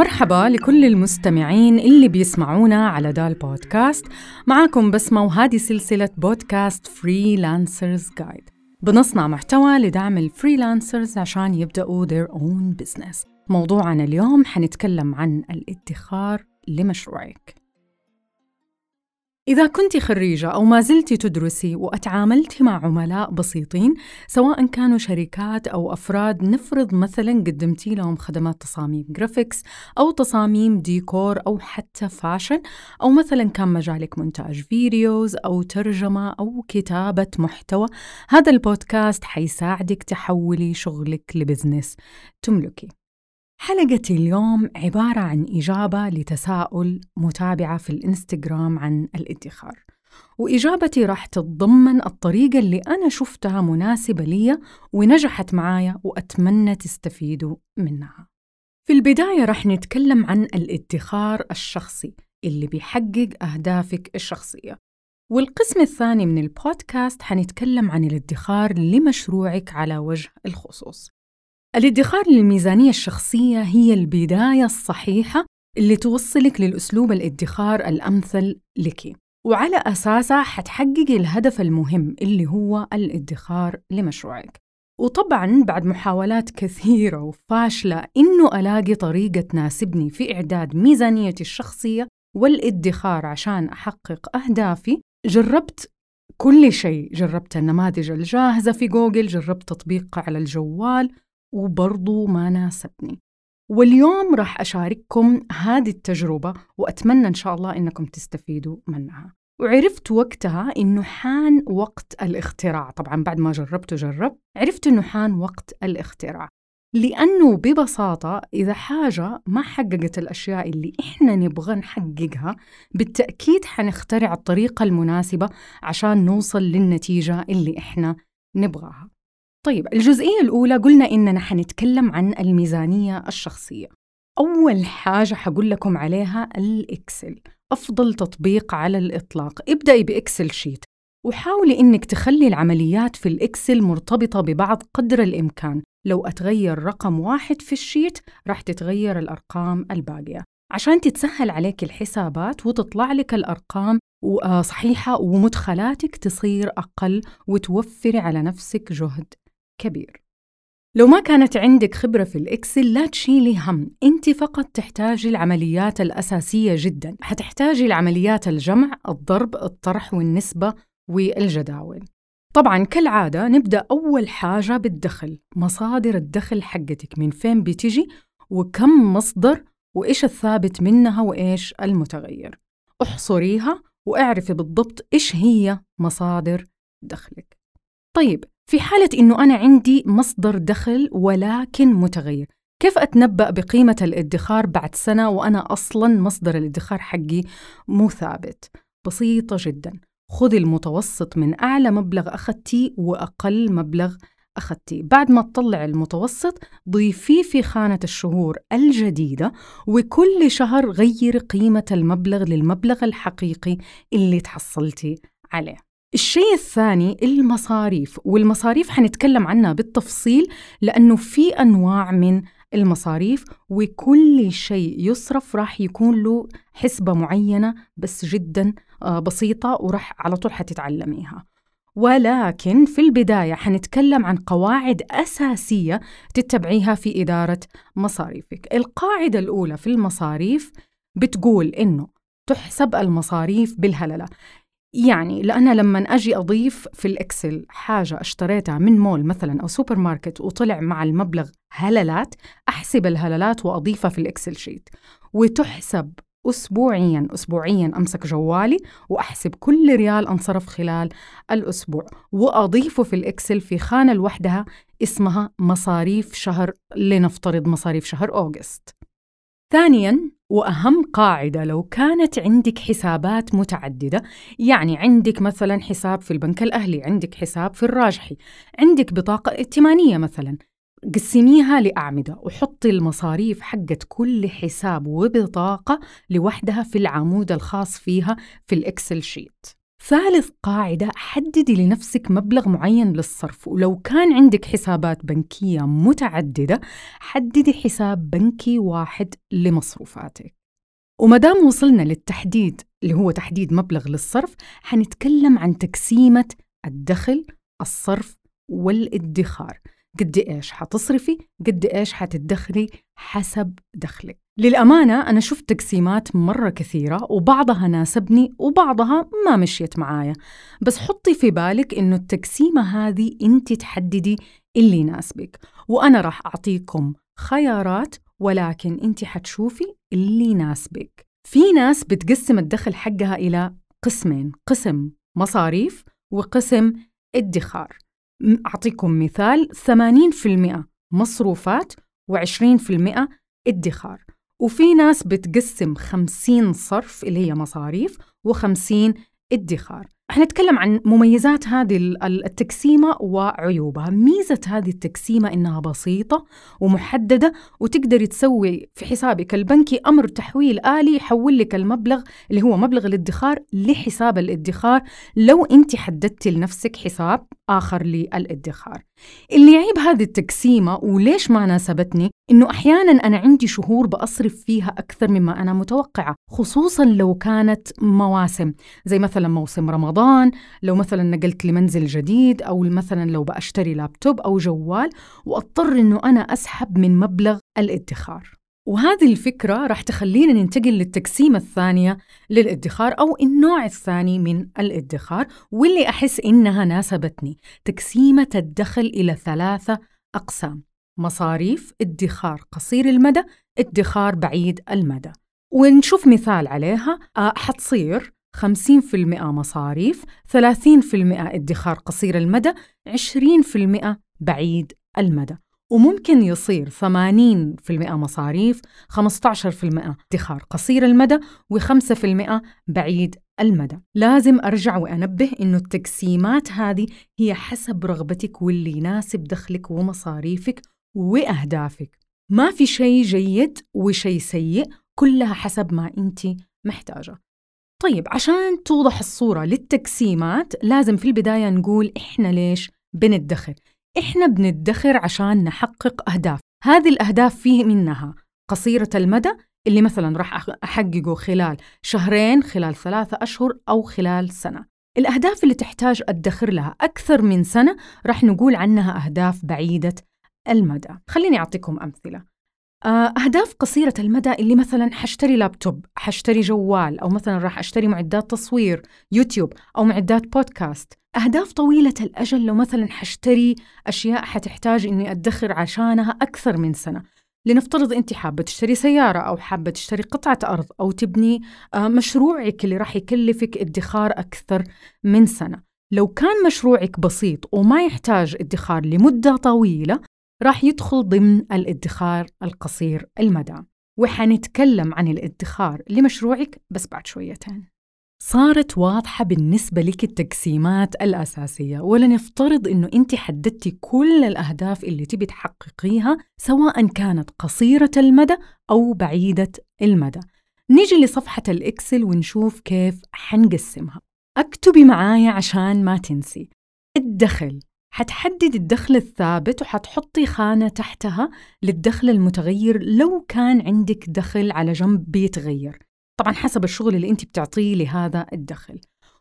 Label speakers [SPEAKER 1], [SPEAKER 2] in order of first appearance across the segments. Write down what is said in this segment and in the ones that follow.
[SPEAKER 1] مرحبا لكل المستمعين اللي بيسمعونا على دال بودكاست. معاكم بسمة وهذه سلسلة بودكاست freelancers guide بنصنع محتوى لدعم ال freelancers عشان يبدأوا their own business. موضوعنا اليوم حنتكلم عن الادخار لمشروعك. إذا كنت خريجة أو ما زلت تدرسي وأتعاملت مع عملاء بسيطين سواء كانوا شركات أو أفراد نفرض مثلا قدمتي لهم خدمات تصاميم graphics أو تصاميم ديكور أو حتى fashion أو مثلا كان مجالك مونتاج فيديوز أو ترجمة أو كتابة محتوى. هذا البودكاست حيساعدك تحولي شغلك ل business. تملكي. حلقة اليوم عبارة عن إجابة لتساؤل متابعة في الإنستغرام عن الادخار. وإجابتي راح تتضمن الطريقة اللي أنا شفتها مناسبة لي ونجحت معايا وأتمنى تستفيدوا منها. في البداية راح نتكلم عن الادخار الشخصي اللي بيحقق أهدافك الشخصية. والقسم الثاني من البودكاست حنتكلم عن الادخار لمشروعك على وجه الخصوص. الادخار للميزانية الشخصية هي البداية الصحيحة اللي توصلك للأسلوب الادخار الأمثل لك. وعلى أساسها حتحققي الهدف المهم اللي هو الادخار لمشروعك. وطبعا بعد محاولات كثيرة وفاشلة إنه ألاقي طريقة تناسبني في إعداد ميزانيتي الشخصية والادخار عشان أحقق أهدافي جربت كل شيء. جربت النماذج الجاهزة في جوجل جربت تطبيق على الجوال وبرضو ما ناسبني. واليوم راح أشارككم هذه التجربة وأتمنى إن شاء الله إنكم تستفيدوا منها. وعرفت وقتها إنه حان وقت الاختراع. طبعا بعد ما جربت وجربت عرفت إنه حان وقت الاختراع. لأنه ببساطة إذا حاجة ما حققت الأشياء اللي إحنا نبغى نحققها بالتأكيد حنخترع الطريقة المناسبة عشان نوصل للنتيجة اللي إحنا نبغاها. طيب الجزئية الأولى قلنا إننا حنتكلم عن الميزانية الشخصية. أول حاجة حقول لكم عليها الإكسل أفضل تطبيق على الإطلاق. ابدأي بإكسل sheet وحاولي إنك تخلي العمليات في الإكسل مرتبطة ببعض قدر الإمكان. لو أتغير رقم واحد في ال sheet راح تتغير الأرقام الباقية. عشان تتسهل عليك الحسابات وتطلع لك الأرقام صحيحة ومدخلاتك تصير أقل وتوفري على نفسك جهد. كبير. لو ما كانت عندك خبرة في الإكسل لا تشيلي هم. أنت فقط تحتاجي العمليات الأساسية جدا. حتحتاجي العمليات الجمع الضرب الطرح والنسبة والجداول. طبعا كالعادة نبدأ أول حاجة بالدخل. مصادر الدخل حقتك. من فين بتجي؟ وكم مصدر؟ وإيش الثابت منها؟ وإيش المتغير؟ احصريها وأعرفي بالضبط إيش هي مصادر دخلك. طيب في حالة إنه أنا عندي مصدر دخل ولكن متغير. كيف أتنبأ بقيمة الادخار بعد سنة وأنا أصلاً مصدر الادخار حقي مو ثابت؟ بسيطة جداً. خذي المتوسط من أعلى مبلغ أخذتيه وأقل مبلغ أخذتيه بعد ما تطلع المتوسط ضيفيه في خانة الشهور الجديدة وكل شهر غيري قيمة المبلغ للمبلغ الحقيقي اللي تحصلتي عليه. الشيء الثاني المصاريف والمصاريف حنتكلم عنها بالتفصيل لأنه في أنواع من المصاريف وكل شيء يصرف راح يكون له حسبة معينة بس جدا آه، بسيطة وراح على طول حتتعلميها. ولكن في البداية حنتكلم عن قواعد أساسية تتبعيها في إدارة مصاريفك. القاعدة الأولى في المصاريف بتقول إنه تحسب المصاريف بالهللة. يعني لأنا لما أجي أضيف في الإكسل حاجة اشتريتها من مول مثلا أو سوبر ماركت وطلع مع المبلغ هللات أحسب الهللات وأضيفها في الإكسل sheet. وتحسب أسبوعيا أسبوعيا أمسك جوالي وأحسب كل ريال أنصرف خلال الأسبوع. وأضيفه في الإكسل في خانة لوحدها اسمها مصاريف شهر لنفترض مصاريف شهر أوغست. ثانياً وأهم قاعدة لو كانت عندك حسابات متعددة يعني عندك مثلا حساب في البنك الأهلي عندك حساب في الراجحي عندك بطاقة ائتمانية مثلا قسميها لأعمدة وحطي المصاريف حقت كل حساب وبطاقة لوحدها في العمود الخاص فيها في الإكسل شيت. ثالث قاعدة حددي لنفسك مبلغ معين للصرف ولو كان عندك حسابات بنكية متعددة حددي حساب بنكي واحد لمصروفاتك. ومدام وصلنا للتحديد اللي هو تحديد مبلغ للصرف حنتكلم عن تقسيمة الدخل الصرف والادخار. قد إيش حتصرفي؟ قد إيش حتدخري حسب دخلك. للأمانة أنا شفت تقسيمات مرة كثيرة وبعضها ناسبني وبعضها ما مشيت معايا. بس حطي في بالك إنه التقسيمة هذه أنت تحددي اللي يناسبك. وأنا راح أعطيكم خيارات ولكن أنت حتشوفي اللي يناسبك. في ناس بتقسم الدخل حقها إلى قسمين قسم مصاريف وقسم ادخار. أعطيكم مثال 80% مصروفات و20% ادخار. وفي ناس بتقسم 50 صرف اللي هي مصاريف و50 ادخار. حنتكلم عن مميزات هذه التقسيمة وعيوبها. ميزة هذه التقسيمة إنها بسيطة ومحددة وتقدري تسوي في حسابك البنكي أمر تحويل آلي يحول لك المبلغ اللي هو مبلغ الادخار لحساب الادخار. لو أنت حددتي لنفسك حساب آخر للادخار. اللي يعيب هذه التقسيمة وليش ما ناسبتني؟ إنه أحياناً أنا عندي شهور بأصرف فيها أكثر مما أنا متوقعة خصوصاً لو كانت مواسم. زي مثلاً موسم رمضان لو مثلاً نقلت لمنزل جديد أو مثلاً لو بأشتري لابتوب أو جوال وأضطر إنه أنا أسحب من مبلغ الادخار. وهذه الفكرة راح تخلينا ننتقل للتقسيمة الثانية للادخار أو النوع الثاني من الادخار واللي أحس إنها ناسبتني. تقسيمة الدخل إلى ثلاثة أقسام. مصاريف ادخار قصير المدى ادخار بعيد المدى. ونشوف مثال عليها. آه، حتصير 50% مصاريف 30% ادخار قصير المدى 20% بعيد المدى. وممكن يصير 80% مصاريف 15% ادخار قصير المدى و5% بعيد المدى. لازم أرجع وأنبه إنه التقسيمات هذه هي حسب رغبتك واللي يناسب دخلك ومصاريفك وأهدافك. ما في شيء جيد وشيء سيء كلها حسب ما أنت محتاجة. طيب عشان توضح الصورة للتقسيمات لازم في البداية نقول إحنا ليش بندخر إحنا بندخر عشان نحقق أهداف. هذه الأهداف فيه منها قصيرة المدى اللي مثلا راح أحققه خلال شهرين خلال ثلاثة أشهر أو خلال سنة. الأهداف اللي تحتاج أدخر لها أكثر من سنة راح نقول عنها أهداف بعيدة المدى. خليني أعطيكم أمثلة. أهداف قصيرة المدى اللي مثلا حشتري لابتوب حشتري جوال أو مثلا راح أشتري معدات تصوير يوتيوب أو معدات بودكاست. أهداف طويلة الأجل لو مثلا حشتري أشياء حتحتاج إني أدخر عشانها أكثر من سنة. لنفترض أنت حابة تشتري سيارة أو حابة تشتري قطعة أرض أو تبني آه، مشروعك اللي راح يكلفك ادخار أكثر من سنة. لو كان مشروعك بسيط وما يحتاج ادخار لمدة طويلة راح يدخل ضمن الادخار القصير المدى. وحنتكلم عن الادخار لمشروعك بس بعد شويتين. صارت واضحة بالنسبة لك التقسيمات الأساسية ولنفترض أنه أنت حددتي كل الأهداف اللي تبي تحققيها سواء كانت قصيرة المدى أو بعيدة المدى. نيجي لصفحة الإكسل ونشوف كيف حنقسمها. اكتبي معايا عشان ما تنسي. الدخل. حتحدد الدخل الثابت وحتحطي خانة تحتها للدخل المتغير لو كان عندك دخل على جنب بيتغير. طبعا حسب الشغل اللي انت بتعطيه لهذا الدخل.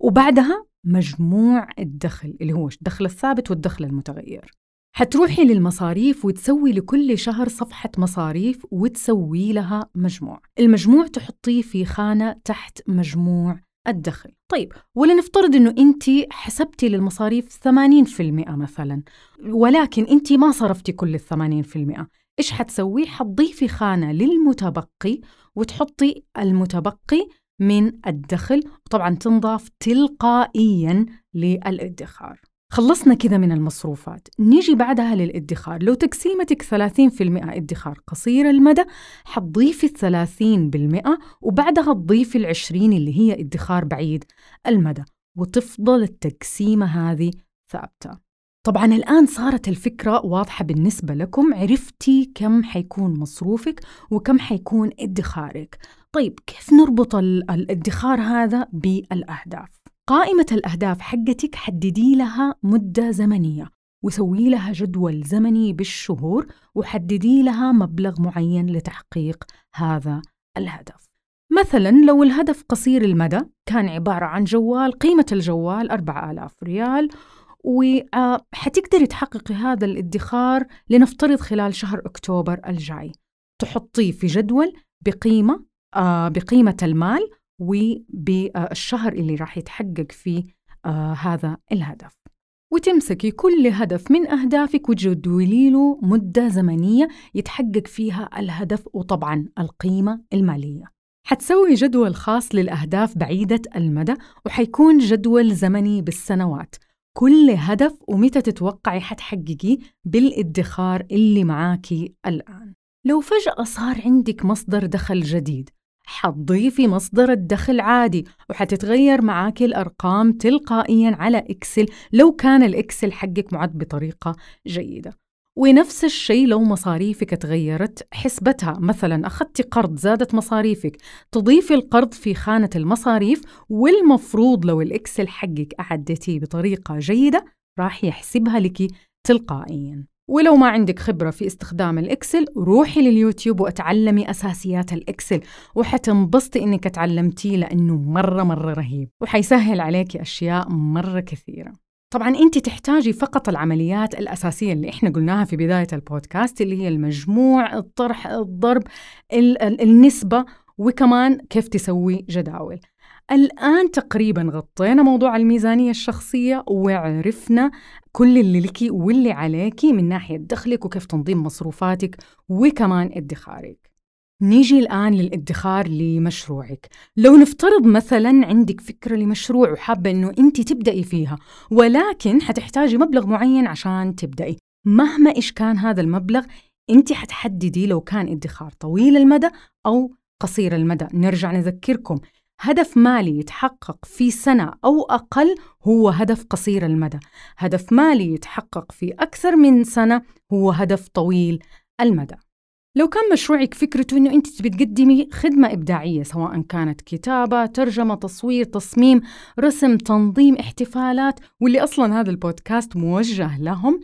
[SPEAKER 1] وبعدها مجموع الدخل اللي هو الدخل الثابت والدخل المتغير. حتروحي للمصاريف وتسوي لكل شهر صفحة مصاريف وتسوي لها مجموع. المجموع تحطيه في خانة تحت مجموع الدخل طيب ولنفترض أنه أنت حسبتي للمصاريف 80% مثلا ولكن أنت ما صرفتي كل الثمانين في المئة إيش حتسوي؟ حتضيفي خانة للمتبقي وتحطي المتبقي من الدخل طبعا تنضاف تلقائيا للادخار خلصنا كذا من المصروفات. نيجي بعدها للادخار. لو تقسيمتك 30% ادخار قصير المدى حتضيفي الثلاثين بالمئة وبعدها تضيفي العشرين اللي هي ادخار بعيد المدى وتفضل التقسيمة هذه ثابتة. طبعا الآن صارت الفكرة واضحة بالنسبة لكم عرفتي كم حيكون مصروفك وكم حيكون ادخارك. طيب كيف نربط الادخار هذا بالأهداف؟ قائمة الأهداف حقتك حددي لها مدة زمنية وسوي لها جدول زمني بالشهور وحددي لها مبلغ معين لتحقيق هذا الهدف. مثلا لو الهدف قصير المدى كان عبارة عن جوال قيمة الجوال 4000 ريال وحتقدري تحققي هذا الادخار لنفترض خلال شهر أكتوبر الجاي. تحطيه في جدول بقيمة آه بقيمة المال وبالشهر اللي راح يتحقق فيه آه هذا الهدف. وتمسكي كل هدف من أهدافك وتجدولي له مدة زمنية يتحقق فيها الهدف وطبعا القيمة المالية. حتسوي جدول خاص للأهداف بعيدة المدى وحيكون جدول زمني بالسنوات. كل هدف ومتى تتوقعي حتحققيه؟ بالادخار اللي معاكي الآن. لو فجأة صار عندك مصدر دخل جديد حتضيفي مصدر الدخل عادي وحتتغير معاك الأرقام تلقائياً على إكسل لو كان الإكسل حقك معد بطريقة جيدة. ونفس الشيء لو مصاريفك تغيرت حسبتها. مثلا أخذتي قرض زادت مصاريفك. تضيفي القرض في خانة المصاريف والمفروض لو ال Excel حقك أعدتيه بطريقة جيدة راح يحسبها لك تلقائياً. ولو ما عندك خبرة في استخدام ال Excel روحي لليوتيوب واتعلمي أساسيات ال Excel وحتنبسطي إنك تعلمتيه لأنه مرة مرة رهيب وحيسهل عليكي أشياء مرة كثيرة. طبعا أنت تحتاجي فقط العمليات الأساسية اللي إحنا قلناها في بداية البودكاست اللي هي المجموع الطرح الضرب النسبة وكمان كيف تسوي جداول. الآن تقريبا غطينا موضوع الميزانية الشخصية وعرفنا كل اللي لك واللي عليك من ناحية دخلك وكيف تنظيم مصروفاتك وكمان ادخارك. نيجي الآن للادخار لمشروعك. لو نفترض مثلا عندك فكرة لمشروع وحابة أنه أنت تبدأي فيها ولكن حتحتاجي مبلغ معين عشان تبدأي مهما إيش كان هذا المبلغ أنت حتحددي لو كان ادخار طويل المدى أو قصير المدى. نرجع نذكركم هدف مالي يتحقق في سنة أو أقل هو هدف قصير المدى، هدف مالي يتحقق في أكثر من سنة هو هدف طويل المدى. لو كان مشروعك فكرته إنه أنت تبي تقدمي خدمة إبداعية سواء كانت كتابة، ترجمة، تصوير، تصميم، رسم، تنظيم، احتفالات واللي أصلا هذا البودكاست موجه لهم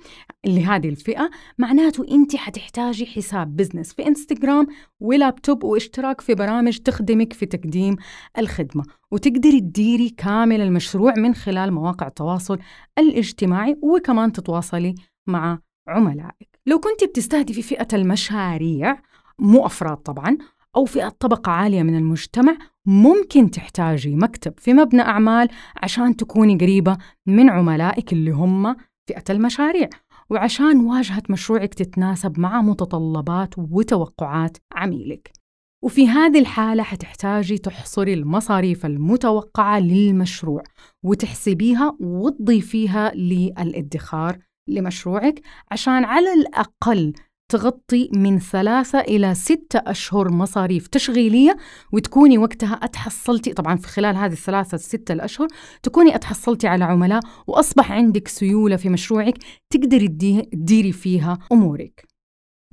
[SPEAKER 1] لهذه الفئة، معناته أنت حتحتاجي حساب بزنس في إنستغرام ولابتوب واشتراك في برامج تخدمك في تقديم الخدمة، وتقدري تديري كامل المشروع من خلال مواقع التواصل الاجتماعي وكمان تتواصلي مع عملائك. لو كنت بتستهدفي فئة المشاريع مو أفراد طبعاً أو فئة طبقة عالية من المجتمع ممكن تحتاجي مكتب في مبنى أعمال عشان تكوني قريبة من عملائك اللي هم فئة المشاريع وعشان واجهة مشروعك تتناسب مع متطلبات وتوقعات عميلك. وفي هذه الحالة حتحتاجي تحصري المصاريف المتوقعة للمشروع وتحسبيها وتضيفيها للادخار لمشروعك عشان على الأقل تغطي من ثلاثة إلى ستة أشهر مصاريف تشغيلية وتكوني وقتها أتحصلتي طبعا في خلال هذه الثلاثة ستة الأشهر تكوني أتحصلتي على عملاء وأصبح عندك سيولة في مشروعك تقدري تديري فيها أمورك.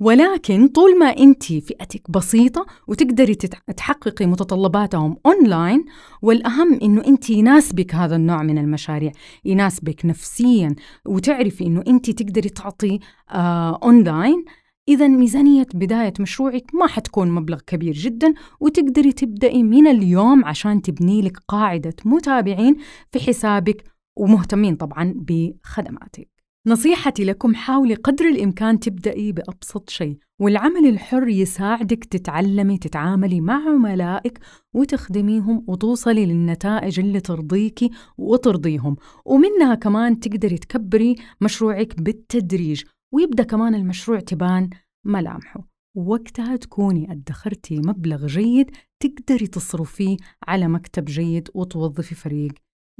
[SPEAKER 1] ولكن طول ما انت فئتك بسيطة وتقدري تحققي متطلباتهم أونلاين والأهم إنه انت يناسبك هذا النوع من المشاريع يناسبك نفسيا وتعرفي إنه انت تقدري تعطي آه أونلاين إذا ميزانية بداية مشروعك ما حتكون مبلغ كبير جدا وتقدري تبدأي من اليوم عشان تبني لك قاعدة متابعين في حسابك ومهتمين طبعا بخدماتك. نصيحتي لكم حاولي قدر الإمكان تبدأي بأبسط شيء والعمل الحر يساعدك تتعلمي تتعاملي مع عملائك وتخدميهم وتوصلي للنتائج اللي ترضيكي وترضيهم. ومنها كمان تقدري تكبري مشروعك بالتدريج ويبدأ كمان المشروع تبان ملامحه. وقتها تكوني ادخرتي مبلغ جيد تقدري تصرفيه على مكتب جيد وتوظفي فريق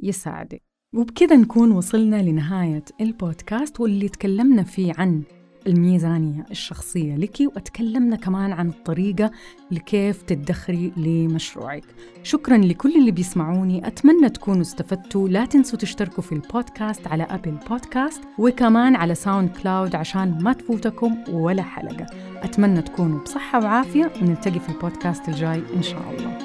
[SPEAKER 1] يساعدك. وبكذا نكون وصلنا لنهاية البودكاست واللي تكلمنا فيه عن الميزانية الشخصية لك وتكلمنا كمان عن الطريقة لكيف تدخري لمشروعك. شكرا لكل اللي بيسمعوني. أتمنى تكونوا استفدتوا. لا تنسوا تشتركوا في البودكاست على Apple Podcasts وكمان على SoundCloud عشان ما تفوتكم ولا حلقة. أتمنى تكونوا بصحة وعافية ونلتقي في البودكاست الجاي إن شاء الله.